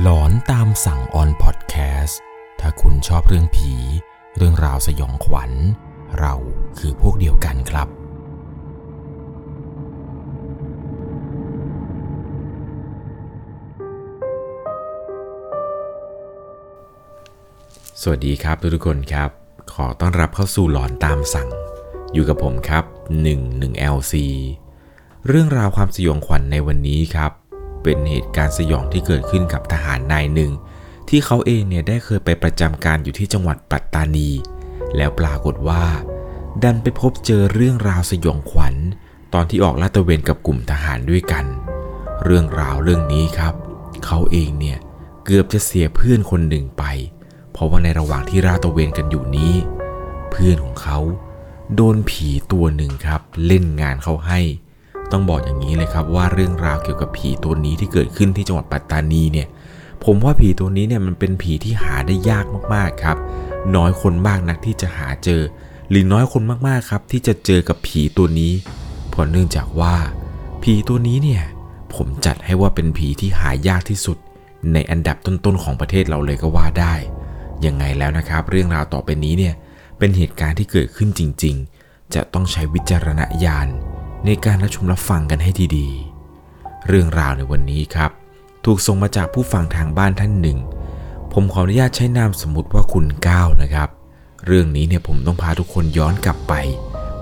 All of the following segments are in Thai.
หลอนตามสั่งออนพอดแคสต์ถ้าคุณชอบเรื่องผี เรื่องราวสยองขวัญ เราคือพวกเดียวกันครับ สวัสดีครับทุกๆคนครับ ขอต้อนรับเข้าสู่หลอนตามสั่ง อยู่กับผมครับ 11LC เรื่องราวความสยองขวัญในวันนี้ครับ เป็นเหตุการณ์สยองที่เกิดขึ้นกับทหารนายหนึ่ง ที่เขาเองเนี่ยได้เคยไปประจำการอยู่ที่จังหวัดปัตตานี แล้วปรากฏว่า ดันไปพบเจอเรื่องราวสยองขวัญ ตอนที่ออกลาดตระเวนกับกลุ่มทหารด้วยกัน เรื่องราวเรื่องนี้ครับ เขาเองเนี่ยเกือบจะเสียเพื่อนคนหนึ่งไป เพราะว่าในระหว่างที่ราดตระเวนกันอยู่นี้ เพื่อนของเขา โดนผีตัวหนึ่งครับ เล่นงานเขาให้ ต้องบอกอย่างนี้เลยครับว่าเรื่องราวเกี่ยวกับผีตัวนี้ที่เกิดขึ้นที่จังหวัดปัตตานีเนี่ย ผมว่าผีตัวนี้เนี่ยมันเป็นผีที่หาได้ยากมากๆครับ น้อยคนมากนักที่จะหาเจอ หรือน้อยคนมากๆครับ ที่จะเจอกับผีตัวนี้เพราะเนื่องจากว่า ผีตัวนี้เนี่ยผมจัดให้ว่าเป็นผีที่หายากที่สุด ในอันดับต้นๆของประเทศเราเลยก็ว่าได้ยังไงแล้วนะครับ เรื่องราวต่อไปนี้เนี่ยเป็นเหตุการณ์ที่เกิดขึ้นจริง ๆ จะต้องใช้วิจารณญาณ ในการรับชมรับฟังกันให้ดีๆ เรื่องราวในวันนี้ครับ ถูกส่งมาจากผู้ฟังทางบ้านท่านหนึ่ง ผมขออนุญาตใช้นามสมมติว่าคุณก้าวนะครับ เรื่องนี้เนี่ยผมต้องพาทุกคนย้อนกลับไป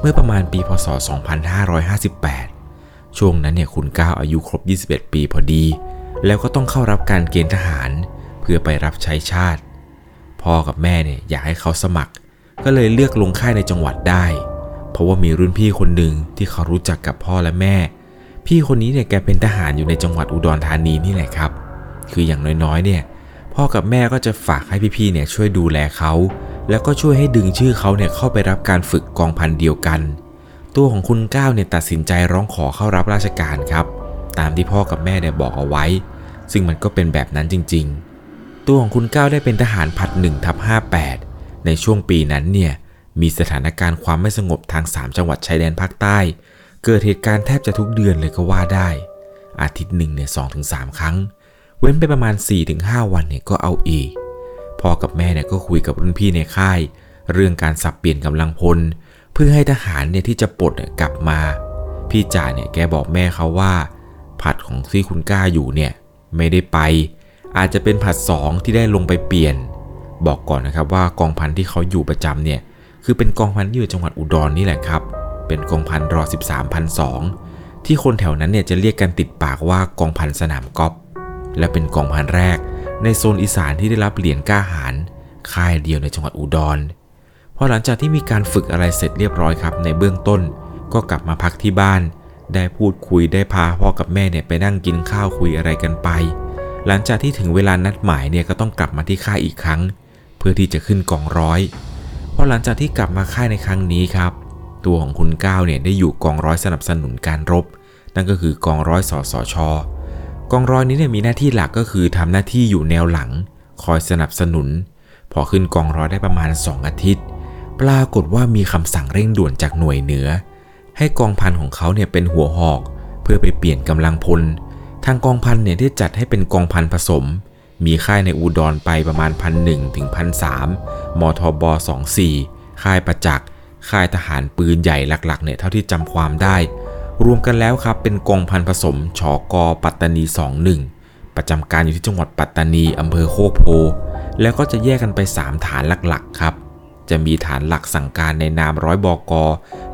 เมื่อประมาณปีพศ 2558 ช่วงนั้นเนี่ยคุณก้าวอายุครบ 21 ปีพอดี แล้วก็ต้องเข้ารับการเกณฑ์ทหาร เพื่อไปรับใช้ชาติ พ่อกับแม่เนี่ยอยากให้เขาสมัคร ก็เลยเลือกลงค่ายในจังหวัดได้ เพราะว่ามีรุ่นพี่คนหนึ่งที่เขารู้จักกับพ่อและแม่ พี่คนนี้เนี่ยแกเป็นทหารอยู่ในจังหวัดอุดรธานีนี่แหละครับ คืออย่างน้อยๆ เนี่ย พ่อกับแม่ก็จะฝากให้พี่ๆเนี่ยช่วยดูแลเขา แล้วก็ช่วยให้ดึงชื่อเขาเนี่ยเข้าไปรับการฝึกกองพันเดียวกัน ตัวของคุณก้าวเนี่ยตัดสินใจร้องขอเข้ารับราชการครับ ตามที่พ่อกับแม่เนี่ยบอกเอาไว้ ซึ่งมันก็เป็นแบบนั้นจริง ๆ ตัวของคุณก้าวได้เป็นทหารผัด1ทับ58 ในช่วงปีนั้นเนี่ย มีสถานการณ์ความไม่สงบทาง 3 จังหวัดชายแดนภาคใต้ เกิดเหตุการณ์แทบจะทุกเดือนเลยก็ว่าได้ อาทิตย์หนึ่งเนี่ยสองถึงสามครั้ง เว้นไปประมาณ 4-5 วันเนี่ยก็เอาอีก พ่อกับแม่เนี่ยก็คุยกับรุ่นพี่ในค่าย เรื่องการสับเปลี่ยนกำลังพล เพื่อให้ทหารเนี่ยที่จะปลดกลับมา พี่จ่าเนี่ยแกบอกแม่เขาว่าผัดของที่คุณกล้าอยู่เนี่ยไม่ได้ไป อาจจะเป็นผัดสองที่ได้ลงไปเปลี่ยน บอกก่อนนะครับว่ากองพันที่เขาอยู่ประจำเนี่ย คือเป็นกองพันที่อยู่จังหวัดอุดรนี่แหละครับ เป็นกองพันรอ13พันสที่คนแถวนั้นเนี่ยจะเรียกกันติดปากว่ากองพันสนามกอล์ฟและเป็นกองพันแรก ในโซนอีสานที่ได้รับเหรียญก้าหาญค่ายเดียวในจังหวัดอุดรพอหลังจากที่มีการฝึกอะไรเสร็จเรียบร้อยครับ ในเบื้องต้นก็กลับมาพักที่บ้าน ได้พูดคุยได้พาพ่อกับแม่เนี่ยไปนั่งกินข้าวคุยอะไรกันไป หลังจากที่ถึงเวลานัดหมายเนี่ยก็ต้องกลับมาที่ค่ายอีกครั้ง เพื่อที่จะขึ้นกองร้อย พอหลังจากที่กลับมาค่ายในครั้งนี้ครับ ตัวของคุณก้าวเนี่ยได้อยู่กองร้อยสนับสนุนการรบ นั่นก็คือกองร้อยสสช กองร้อยนี้เนี่ยมีหน้าที่หลักก็คือทำหน้าที่อยู่แนวหลัง คอยสนับสนุน พอขึ้นกองร้อยได้ประมาณ 2 อาทิตย์ ปรากฏว่ามีคำสั่งเร่งด่วนจากหน่วยเหนือ ให้กองพันของเขาเนี่ยเป็นหัวหอก เพื่อไปเปลี่ยนกำลังพล ทางกองพันเนี่ยได้จัดให้เป็นกองพันผสม มีค่ายในอุดรไปประมาณพันหนึ่งถึงพันสามมทบ24ค่ายประจักษ์ ค่ายทหารปืนใหญ่หลักๆเนี่ยเท่าที่จำความได้ รวมกันแล้วครับเป็นกองพันผสมชอกอปัตตานี 21 ประจำการอยู่ที่จังหวัดปัตตานีอำเภอโคกโพ แล้วก็จะแยกกันไป 3 ฐานหลักๆครับ จะมีฐานหลักสั่งการในนามร้อยบอกอ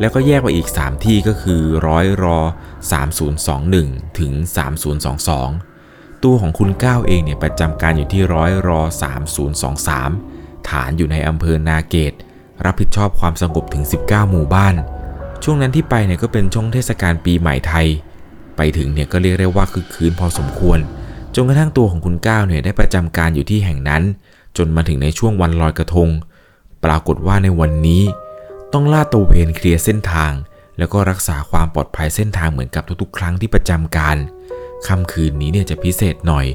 แล้วก็แยกไปอีก 3 ที่ก็คือร้อยรอ3021 ถึง 3022 ตัวของคุณก้าวเองเนี่ยประจำการอยู่ที่ร้อยรอ3023 ฐานอยู่ในอำเภอนาเกต รับผิดชอบความสงบถึง 19 หมู่บ้าน ช่วงนั้นที่ไปเนี่ยก็เป็นช่วงเทศกาลปีใหม่ไทย ไปถึงเนี่ยก็เรียกได้ว่าคือคืนพอสมควร จนกระทั่งตัวของคุณก้าวเนี่ยได้ประจำการอยู่ที่แห่งนั้น จนมาถึงในช่วงวันลอยกระทง ปรากฏว่าในวันนี้ ต้องลาดตระเวนเคลียร์เส้นทาง แล้วก็รักษาความปลอดภัยเส้นทางเหมือนกับทุกๆ ครั้งที่ประจำการ ค่ำคืนนี้เนี่ยจะพิเศษหน่อย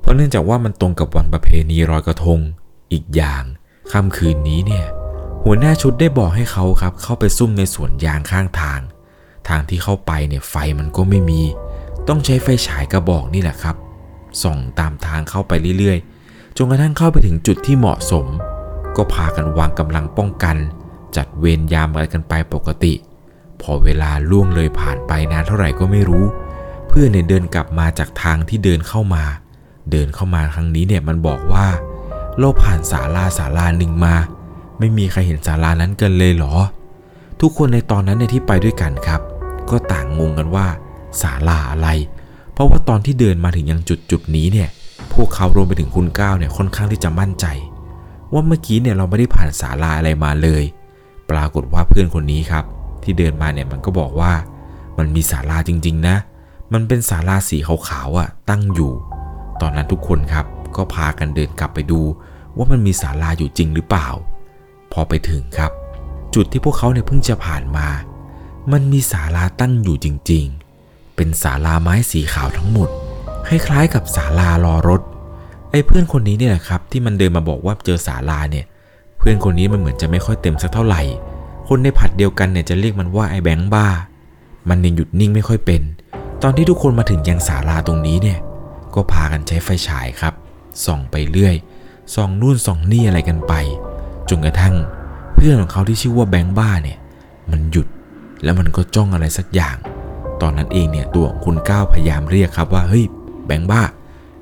เพราะเนื่องจากว่ามันตรงกับวันประเพณีลอยกระทง อีกอย่างค่ำคืนนี้เนี่ย หัวหน้าชุดได้บอกให้เขาครับ เข้าไปซุ่มในสวนยางข้างทาง ทางที่เข้าไปเนี่ยไฟมันก็ไม่มี ต้องใช้ไฟฉายกระบอกนี่แหละครับ ส่องตามทางเข้าไปเรื่อยๆ จนกระทั่งเข้าไปถึงจุดที่เหมาะสม ก็พากันวางกำลังป้องกัน จัดเวรยามอะไรกันไปปกติ พอเวลาล่วงเลยผ่านไปนานเท่าไหร่ก็ไม่รู้ เพื่อนเนี่ยเดินกลับมาจากทางที่เดินเข้ามา เดินเข้ามาครั้งนี้เนี่ยมันบอกว่า เราผ่านศาลาศาลาหนึ่งมา ไม่มีใครเห็นศาลานั้นกันเลยเหรอ ทุกคนในตอนนั้นเนี่ยที่ไปด้วยกันครับ ก็ต่างงงกันว่าศาลาอะไร เพราะว่าตอนที่เดินมาถึงยังจุดจุดนี้เนี่ย พวกเขารวมไปถึงคุณก้าวเนี่ยค่อนข้างที่จะมั่นใจ ว่าเมื่อกี้เนี่ยเราไม่ได้ผ่านศาลาอะไรมาเลย ปรากฏว่าเพื่อนคนนี้ครับ ที่เดินมาเนี่ยมันก็บอกว่า มันมีศาลาจริง ๆ นะ มันเป็นศาลาสีขาวๆอะตั้งอยู่ ตอนนั้นทุกคนครับก็พากันเดินกลับไปดู ว่ามันมีศาลาอยู่จริงหรือเปล่า พอไปถึงครับ จุดที่พวกเขาเนี่ยเพิ่งจะผ่านมา มันมีศาลาตั้งอยู่จริง ๆ เป็นศาลาไม้สีขาวทั้งหมด คล้ายๆกับศาลารอรถ ไอ้เพื่อนคนนี้เนี่ยแหละครับที่มันเดินมาบอกว่าเจอศาลาเนี่ย เพื่อนคนนี้มันเหมือนจะไม่ค่อยเต็มสักเท่าไหร่ คนในผัดเดียวกันเนี่ยจะเรียกมันว่าไอ้แบงค์บ้า มันยังหยุดนิ่งไม่ค่อยเป็น ตอนที่ทุกคนมาถึงยังศาลาตรงนี้เนี่ย ก็พากันใช้ไฟฉายครับ ส่องไปเรื่อย ส่องนู่นส่องนี่อะไรกันไป จนกระทั่งเพื่อนของเขาที่ชื่อว่าแบงค์บ้าเนี่ย มันหยุดแล้วมันก็จ้องอะไรสักอย่าง ตอนนั้นเองเนี่ยตัวของคุณก้าวพยายามเรียกครับว่าเฮ้ยแบงค์บ้า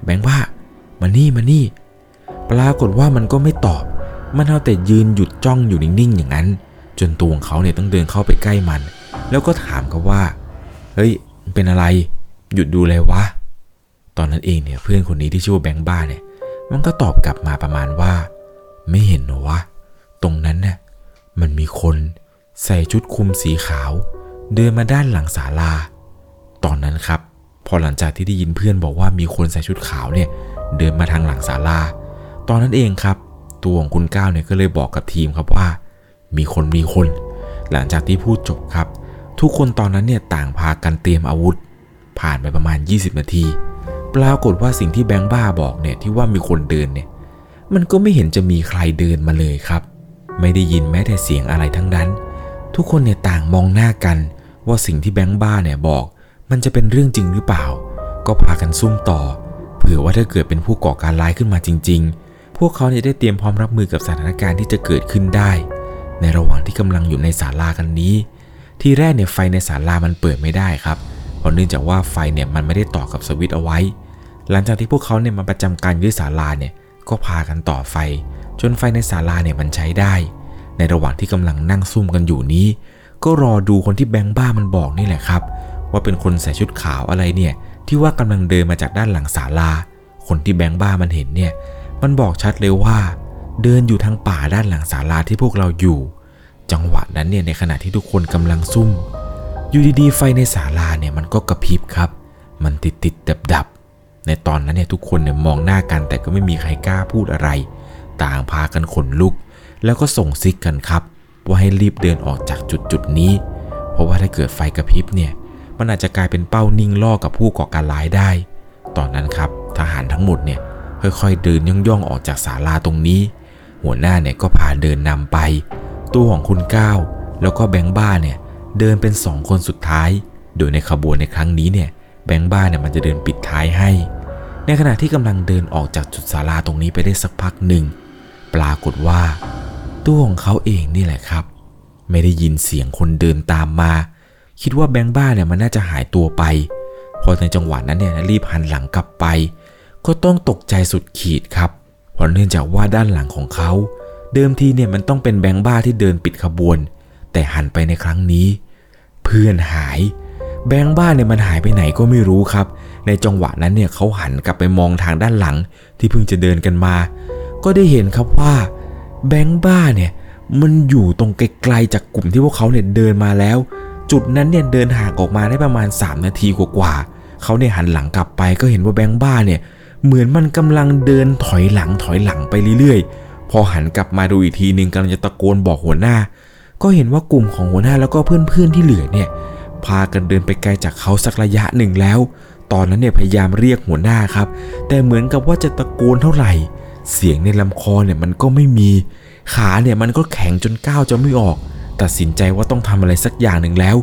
แบงค์บ้า มานี่มานี่ ปรากฏว่ามันก็ไม่ตอบ มันเอาแต่ยืนหยุดจ้องอยู่นิ่งๆอย่างนั้น จนตัวของเขาเนี่ยต้องเดินเข้าไปใกล้มัน แล้วก็ถามเขาว่า เฮ้ย เป็นอะไร หยุดดูเลยวะ ตอนนั้นเองเนี่ยเพื่อนคนนี้ที่ชื่อว่าแบงค์บ้าเนี่ย มันก็ตอบกลับมาประมาณว่า ไม่เห็นหรอวะ ตรงนั้นน่ะมันมีคนใส่ชุดคลุมสีขาว เดินมาด้านหลังศาลา ตอนนั้นครับ พอหลังจากที่ได้ยินเพื่อนบอกว่ามีคนใส่ชุดขาวเนี่ย เดินมาทางหลังศาลา ตอนนั้นเองครับ ตัวของคุณก้าวเนี่ยก็เลยบอกกับทีมครับว่า มีคนมีคน หลังจากที่พูดจบครับ ทุกคนตอนนั้นเนี่ยต่างพากันเตรียมอาวุธ ผ่านไปประมาณ 20 นาที ปรากฏว่าสิ่งที่แบงค์บ้าบอกเนี่ยที่ว่ามีคนเดินเนี่ย มันก็ไม่เห็นจะมีใครเดินมาเลยครับ ไม่ได้ยินแม้แต่เสียงอะไรทั้งนั้น ทุกคนเนี่ยต่างมองหน้ากัน ว่าสิ่งที่แบงค์บ้าเนี่ยบอก มันจะเป็นเรื่องจริงหรือเปล่า ก็พากันซุ่มต่อ เผื่อว่าถ้าเกิดเป็นผู้ก่อการร้ายขึ้นมาจริง ๆ พวกเขาเนี่ยได้เตรียมพร้อมรับมือกับสถานการณ์ที่จะเกิดขึ้นได้ ในระหว่างที่กำลังอยู่ในศาลากันนี้ ทีแรกเนี่ยไฟในศาลามันเปิดไม่ได้ครับเพราะเนื่องจากว่าไฟเนี่ยมันไม่ได้ต่อกับสวิตช์เอาไว้ หลังจากที่พวกเขาเนี่ยมาประจำการยู่ศาลาเนี่ยก็พากันต่อไฟ จนไฟในศาลาเนี่ยมันใช้ได้ ในระหว่างที่กำลังนั่งซุ่มกันอยู่นี้ ก็รอดูคนที่แบงค์บ้ามันบอกนี่แหละครับ ว่าเป็นคนใส่ชุดขาวอะไรเนี่ยที่ว่ากำลังเดินมาจากด้านหลังศาลา คนที่แบงค์บ้ามันเห็นเนี่ยมันบอกชัดเลยว่า เดินอยู่ทางป่าด้านหลังศาลาที่พวกเราอยู่ จังหวะนั้นเนี่ยในขณะที่ทุกคนกำลังซุ่ม อยู่ดีๆ ไฟในศาลาเนี่ยมันก็กระพริบครับ มันติดติดดับดับในตอนนั้นเนี่ยทุกคนเนี่ยมองหน้ากันแต่ก็ไม่มีใครกล้าพูดอะไร ต่างพากันขนลุก แล้วก็ส่งซิกกันครับ ว่าให้รีบเดินออกจากจุดจุดนี้ เพราะว่าถ้าเกิดไฟกระพริบเนี่ยมันอาจจะกลายเป็นเป้านิ่งล่อกับผู้ก่อการร้ายได้ ตอนนั้นครับทหารทั้งหมดเนี่ยค่อยๆเดินย่องๆออกจากศาลาตรงนี้ หัวหน้าเนี่ยก็พาเดินนำไป ตัวของคุณก้าวแล้วก็แบงค์บ้าเนี่ยเดินเป็นสองคนสุดท้าย โดยในขบวนในครั้งนี้เนี่ยแบงค์บ้าเนี่ยมันจะเดินปิดท้ายให้ ในขณะที่กำลังเดินออกจากจุดศาลาตรงนี้ไปได้สักพักหนึ่ง ปรากฏว่าตัวของเขาเองนี่แหละครับ ไม่ได้ยินเสียงคนเดินตามมา คิดว่าแบงค์บ้าเนี่ยมันน่าจะหายตัวไป พอในจังหวะนั้นเนี่ยรีบหันหลังกลับไป ก็ต้องตกใจสุดขีดครับเพราะเนื่องจากว่าด้านหลังของเขา เดิมทีเนี่ยมันต้องเป็นแบงค์บ้าที่เดินปิดขบวน แต่หันไปในครั้งนี้ เพื่อนหาย แบงค์บ้าเนี่ยมันหายไปไหนก็ไม่รู้ครับ ในจังหวะนั้นเนี่ยเขาหันกลับไปมองทางด้านหลังที่เพิ่งจะเดินกันมา ก็ได้เห็นครับว่า แบงค์บ้าเนี่ยมันอยู่ตรงไกลๆจากกลุ่มที่พวกเขาเนี่ยเดินมาแล้ว จุดนั้นเนี่ยเดินห่างออกมาได้ประมาณ 3 นาทีกว่าๆเขาเนี่ยหันหลังกลับไปก็เห็นว่าแบงค์บ้าเนี่ยเหมือนมันกำลังเดินถอยหลังถอยหลังไปเรื่อยๆ พอหันกลับมาดูอีกทีหนึ่งกำลังจะตะโกนบอกหัวหน้า ก็เห็นว่ากลุ่มของหัวหน้าแล้วก็เพื่อนๆที่เหลือเนี่ย พากันเดินไปไกลจากเขาสักระยะหนึ่งแล้ว ตอนนั้นเนี่ยพยายามเรียกหัวหน้าครับ แต่เหมือนกับว่าจะตะโกนเท่าไหร่ เสียงในลำคอเนี่ยมันก็ไม่มี ขาเนี่ยมันก็แข็งจนก้าวจะไม่ออก ตัดสินใจว่าต้องทำอะไรสักอย่างหนึ่งแล้ว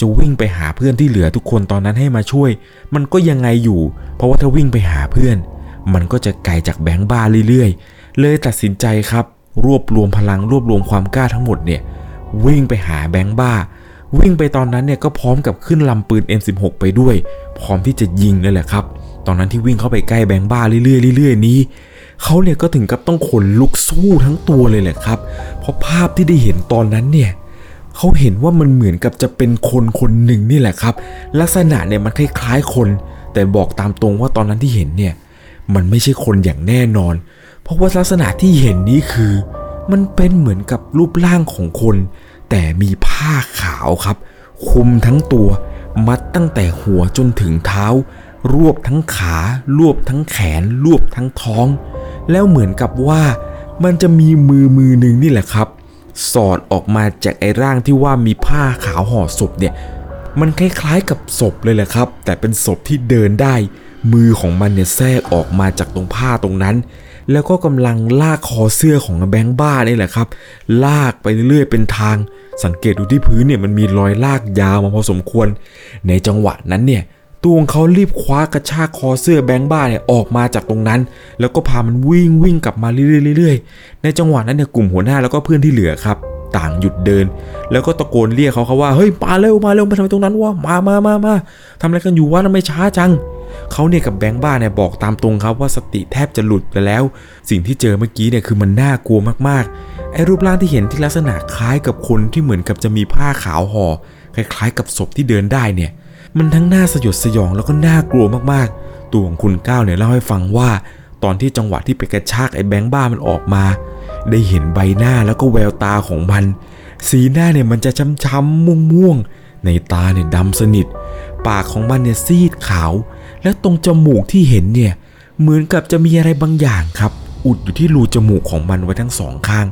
จะวิ่งไปหาเพื่อนที่เหลือทุกคนตอนนั้นให้มาช่วย มันก็ยังไงอยู่ เพราะว่าถ้าวิ่งไปหาเพื่อน มันก็จะไกลจากแบงค์บ้าเรื่อย เลยตัดสินใจครับ รวบรวมพลังรวบรวมความกล้าทั้งหมดเนี่ยวิ่งไปหาแบงค์บ้า วิ่งไปตอนนั้นเนี่ยก็พร้อมกับขึ้นลำปืน M16 ไปด้วย พร้อมที่จะยิงเลยแหละครับ ตอนนั้นที่วิ่งเข้าไปใกล้แบงค์บ้าเรื่อยๆเรื่อยๆนี้เขาเนี่ยก็ถึงกับต้องขนลุกสู้ทั้งตัวเลยแหละครับ เพราะภาพที่ได้เห็นตอนนั้นเนี่ยเขาเห็นว่ามันเหมือนกับจะเป็นคนคนหนึ่งนี่แหละครับ ลักษณะเนี่ยมันคล้ายๆคน แต่บอกตามตรงว่าตอนนั้นที่เห็นเนี่ยมันไม่ใช่คนอย่างแน่นอน เพราะว่าลักษณะที่เห็นนี้คือ มันเป็นเหมือนกับรูปร่างของคน แต่มีผ้าขาวครับ คุมทั้งตัว มัดตั้งแต่หัวจนถึงเท้า รวบทั้งขา รวบทั้งแขน รวบทั้งท้อง แล้วเหมือนกับว่ามันจะมีมือมือหนึ่งนี่แหละครับ สอดออกมาจากไอ้ร่างที่ว่ามีผ้าขาวห่อศพเนี่ยมันคล้ายๆกับศพเลยแหละครับ แต่เป็นศพที่เดินได้ มือของมันเนี่ยแทรกออกมาจากตรงผ้าตรงนั้น แล้วก็กำลังลากคอเสื้อของแบงค์บ้านี่แหละครับ ลากไปเรื่อยๆเป็นทาง สังเกตดูที่พื้นเนี่ยมันมีรอยลากยาวมาพอสมควร ในจังหวะนั้นเนี่ยตัวของเขารีบคว้ากระชากคอเสื้อแบงค์บ้าเนี่ยออกมาจากตรงนั้น แล้วก็พามันวิ่งวิ่งกลับมาเรื่อยๆๆในจังหวะนั้นเนี่ยกลุ่มหัวหน้าแล้วก็เพื่อนที่เหลือครับ ต่างหยุดเดิน แล้วก็ตะโกนเรียกเขาเขาว่าเฮ้ยมาเร็วมาเร็วมาทำไมตรงนั้นวะมามามามาทำอะไรกันอยู่วะทำไมช้าจัง เขาเนี่ยกับแบงค์บ้าเนี่ยบอกตามตรงครับว่าสติแทบจะหลุดไปแล้ว สิ่งที่เจอเมื่อกี้เนี่ยคือมันน่ากลัวมากๆไอ้รูปร่างที่เห็นที่ลักษณะคล้ายกับคนที่เหมือนกับจะมีผ้าขาวห่อคล้ายๆ กับศพที่เดินได้เนี่ย มันทั้งน่าสยดสยองแล้วก็น่ากลัวมากๆ ตัวของคุณก้าวเนี่ยเล่าให้ฟังว่า ตอนที่จังหวะที่ไปกระชากไอ้แบงค์บ้ามันออกมา ได้เห็นใบหน้าแล้วก็แววตาของมัน สีหน้าเนี่ยมันจะช้ำๆม่วงๆในตาเนี่ยดำสนิท ปากของมันเนี่ยซีดขาว และตรงจมูกที่เห็นเนี่ย เหมือนกับจะมีอะไรบางอย่างครับ อุดอยู่ที่รูจมูกของมันไว้ทั้งสองข้าง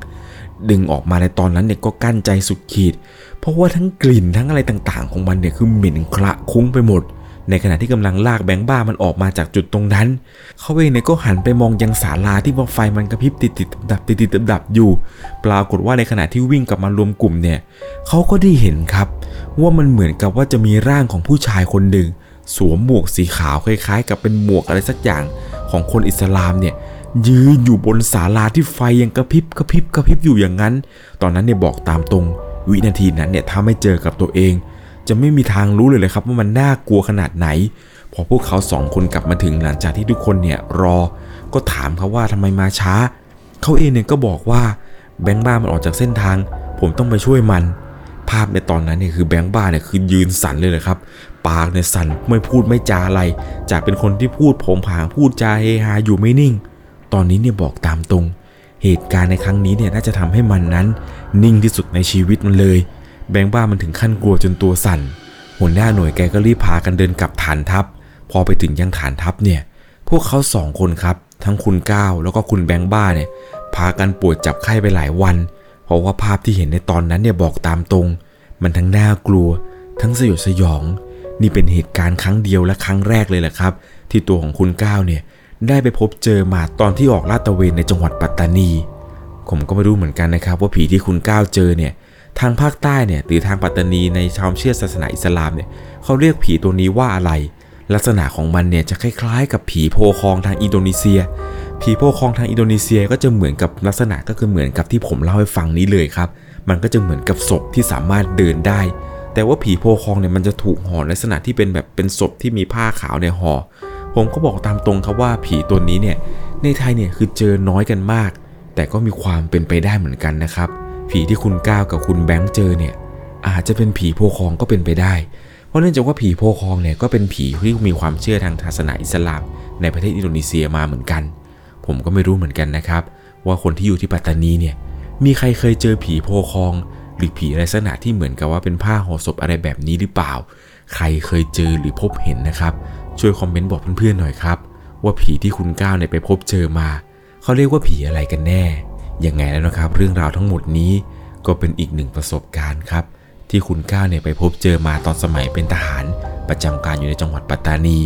ดึงออกมาในตอนนั้นเนี่ยก็กั้นใจสุดขีด เพราะว่าทั้งกลิ่นทั้งอะไรต่างๆ ของมันเนี่ยคือเหม็นคละคุ้งไปหมด ในขณะที่กำลังลากแบงค์บ้ามันออกมาจากจุดตรงนั้น เขาเองเนี่ยก็หันไปมองยังศาลาที่ว่าไฟมันกระพริบติดติดดับติดติดดับดับอยู่ ปรากฏว่าในขณะที่วิ่งกลับมารวมกลุ่มเนี่ยเขาก็ได้เห็นครับ ว่ามันเหมือนกับว่าจะมีร่างของผู้ชายคนหนึ่ง สวมหมวกสีขาวคล้ายๆ กับเป็นหมวกอะไรสักอย่างของคนอิสลามเนี่ยยืนอยู่บนศาลาที่ไฟยังกระพริบกระพริบกระพริบอยู่อย่างนั้น ตอนนั้นเนี่ยบอกตามตรง วินาทีนั้นเนี่ยถ้าไม่เจอกับตัวเอง จะไม่มีทางรู้เลยเลยครับว่ามันน่ากลัวขนาดไหน พอพวกเขาสองคนกลับมาถึงหลังจากที่ทุกคนเนี่ยรอ ก็ถามเขาว่าทำไมมาช้า เขาเองเนี่ยก็บอกว่าแบงค์บ้ามันออกจากเส้นทาง ผมต้องไปช่วยมัน ภาพในตอนนั้นเนี่ยคือแบงค์บ้าเนี่ยคือยืนสั่นเลยเลยครับ ปากเนี่ยสั่นไม่พูดไม่จาอะไร จากเป็นคนที่พูดผงผางพูดจาเฮฮาอยู่ไม่นิ่ง ตอนนี้เนี่ยบอกตามตรง เหตุการณ์ในครั้งนี้เนี่ยน่าจะทำให้มันนั้น นิ่งที่สุดในชีวิตมันเลย แบงบ้ามันถึงขั้นกลัวจนตัวสั่น หัวหน้าหน่วยแกก็รีบพากันเดินกลับฐานทัพ พอไปถึงยังฐานทัพเนี่ย พวกเขาสองคนครับ ทั้งคุณก้าวแล้วก็คุณแบงบ้าเนี่ย พากันปวดจับไข้ไปหลายวัน เพราะว่าภาพที่เห็นในตอนนั้นเนี่ยบอกตามตรง มันทั้งน่ากลัว ทั้งสยดสยอง นี่เป็นเหตุการณ์ครั้งเดียวและครั้งแรกเลยแหละครับ ที่ตัวของคุณก้าวเนี่ยได้ไปพบเจอมาตอนที่ออกลาดตระเวนในจังหวัดปัตตานี ผมก็ไม่รู้เหมือนกันนะครับ ว่าผีที่คุณก้าวเจอเนี่ยทางภาคใต้เนี่ยหรือทางปัตตานีในชาวเชื่อศาสนาอิสลามเนี่ยเขาเรียกผีตัวนี้ว่าอะไร ลักษณะของมันเนี่ยจะคล้ายๆ กับผีโพคองทางอินโดนีเซีย ผีโพคองทางอินโดนีเซียก็จะเหมือนกับลักษณะก็คือเหมือนกับที่ผมเล่าให้ฟังนี้เลยครับ มันก็จะเหมือนกับศพที่สามารถเดินได้ แต่ว่าผีโพคองเนี่ยมันจะถูกห่อลักษณะที่เป็นแบบเป็นศพที่มีผ้าขาวในห่อ ผมก็บอกตามตรงครับว่าผีตัวนี้เนี่ยในไทยเนี่ยคือเจอน้อยกันมาก แต่ก็มีความเป็นไปได้เหมือนกันนะครับ ผีที่คุณก้าวกับคุณแบงค์เจอเนี่ยอาจจะเป็นผีโพคองก็เป็นไปได้ เพราะเนื่องจากว่าผีโพคองเนี่ยก็เป็นผีที่มีความเชื่อทางศาสนาอิสลามในประเทศอินโดนีเซียมาเหมือนกัน ผมก็ไม่รู้เหมือนกันนะครับ ว่าคนที่อยู่ที่ปัตตานีเนี่ยมีใครเคยเจอผีโพคอง หรือผีลักษณะที่เหมือนกับว่าเป็นผ้าห่อศพอะไรแบบนี้หรือเปล่า ใครเคยเจอหรือพบเห็นนะครับ ช่วยคอมเมนต์บอกเพื่อนๆหน่อยครับ ว่าผีที่คุณก้าวเนี่ยไปพบเจอมา เขาเรียกว่าผีอะไรกันแน่ ยังไงแล้วนะครับ เรื่องราวทั้งหมดนี้ก็เป็นอีกหนึ่งประสบการณ์ครับ ที่คุณก้าวเนี่ยไปพบเจอมาตอนสมัยเป็นทหาร ประจำการอยู่ในจังหวัดปัตตานี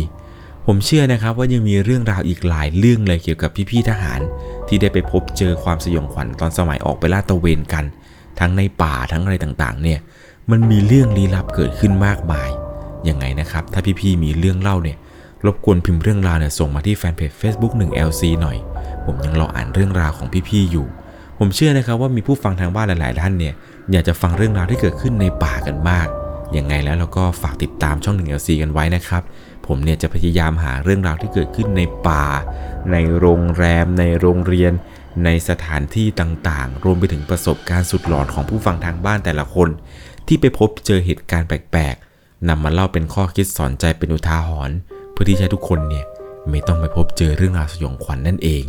ผมเชื่อนะครับว่ายังมีเรื่องราวอีกหลายเรื่องเลยเกี่ยวกับพี่ๆทหาร ที่ได้ไปพบเจอความสยองขวัญตอนสมัยออกไปลาดตระเวนกัน ทั้งในป่าทั้งอะไรต่างๆ เนี่ย มันมีเรื่องลี้ลับเกิดขึ้นมากมาย ยังไงนะครับ ถ้าพี่ๆมีเรื่องเล่าเนี่ย รบกวนพิมพ์เรื่องราวเนี่ยส่งมาที่แฟนเพจ Facebook 1LC หน่อย ผมยังรออ่านเรื่องราวของพี่ๆอยู่ ผมเชื่อนะครับว่ามีผู้ฟังทางบ้านหลาย ๆ ท่านเนี่ย อยากจะฟังเรื่องราวที่เกิดขึ้นในป่ากันมาก ยังไงแล้วเราก็ฝากติดตามช่อง 1LC กันไว้นะครับ ผมเนี่ยจะพยายามหาเรื่องราวที่เกิดขึ้นในป่า ในโรงแรม ในโรงเรียน ในสถานที่ต่างๆ รวมไปถึงประสบการณ์สุดหลอนของผู้ฟังทางบ้านแต่ละคน ที่ไปพบเจอเหตุการณ์แปลกๆนำมาเล่าเป็นข้อคิดสอนใจเป็นอุทาหรณ์เพื่อที่จะทุกคนเนี่ยไม่ต้องไปพบเจอเรื่องราวสยองขวัญนนั่นเอง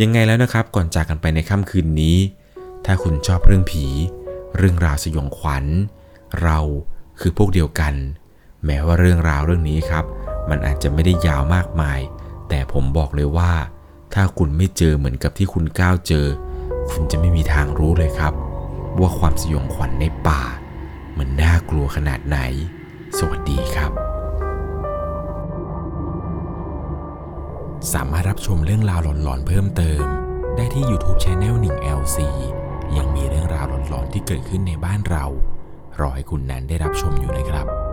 ยังไงแล้วนะครับก่อนจากกันไปในค่ำคืนนี้ ถ้าคุณชอบเรื่องผี เรื่องราวสยองขวัญ เราคือพวกเดียวกัน แม้ว่าเรื่องราวเรื่องนี้ครับ มันอาจจะไม่ได้ยาวมากมาย แต่ผมบอกเลยว่า ถ้าคุณไม่เจอเหมือนกับที่คุณก้าวเจอ คุณจะไม่มีทางรู้เลยครับ ว่าความสยองขวัญในป่า มันน่ากลัวขนาดไหน สวัสดีครับ สามารถรับชมเรื่องราวหลอนๆเพิ่มเติม ได้ที่ YouTube Channel 1 LC ยังมีเรื่องราวหลอนๆที่เกิดขึ้นในบ้านเรา รอให้คุณนั้นได้รับชมอยู่นะครับ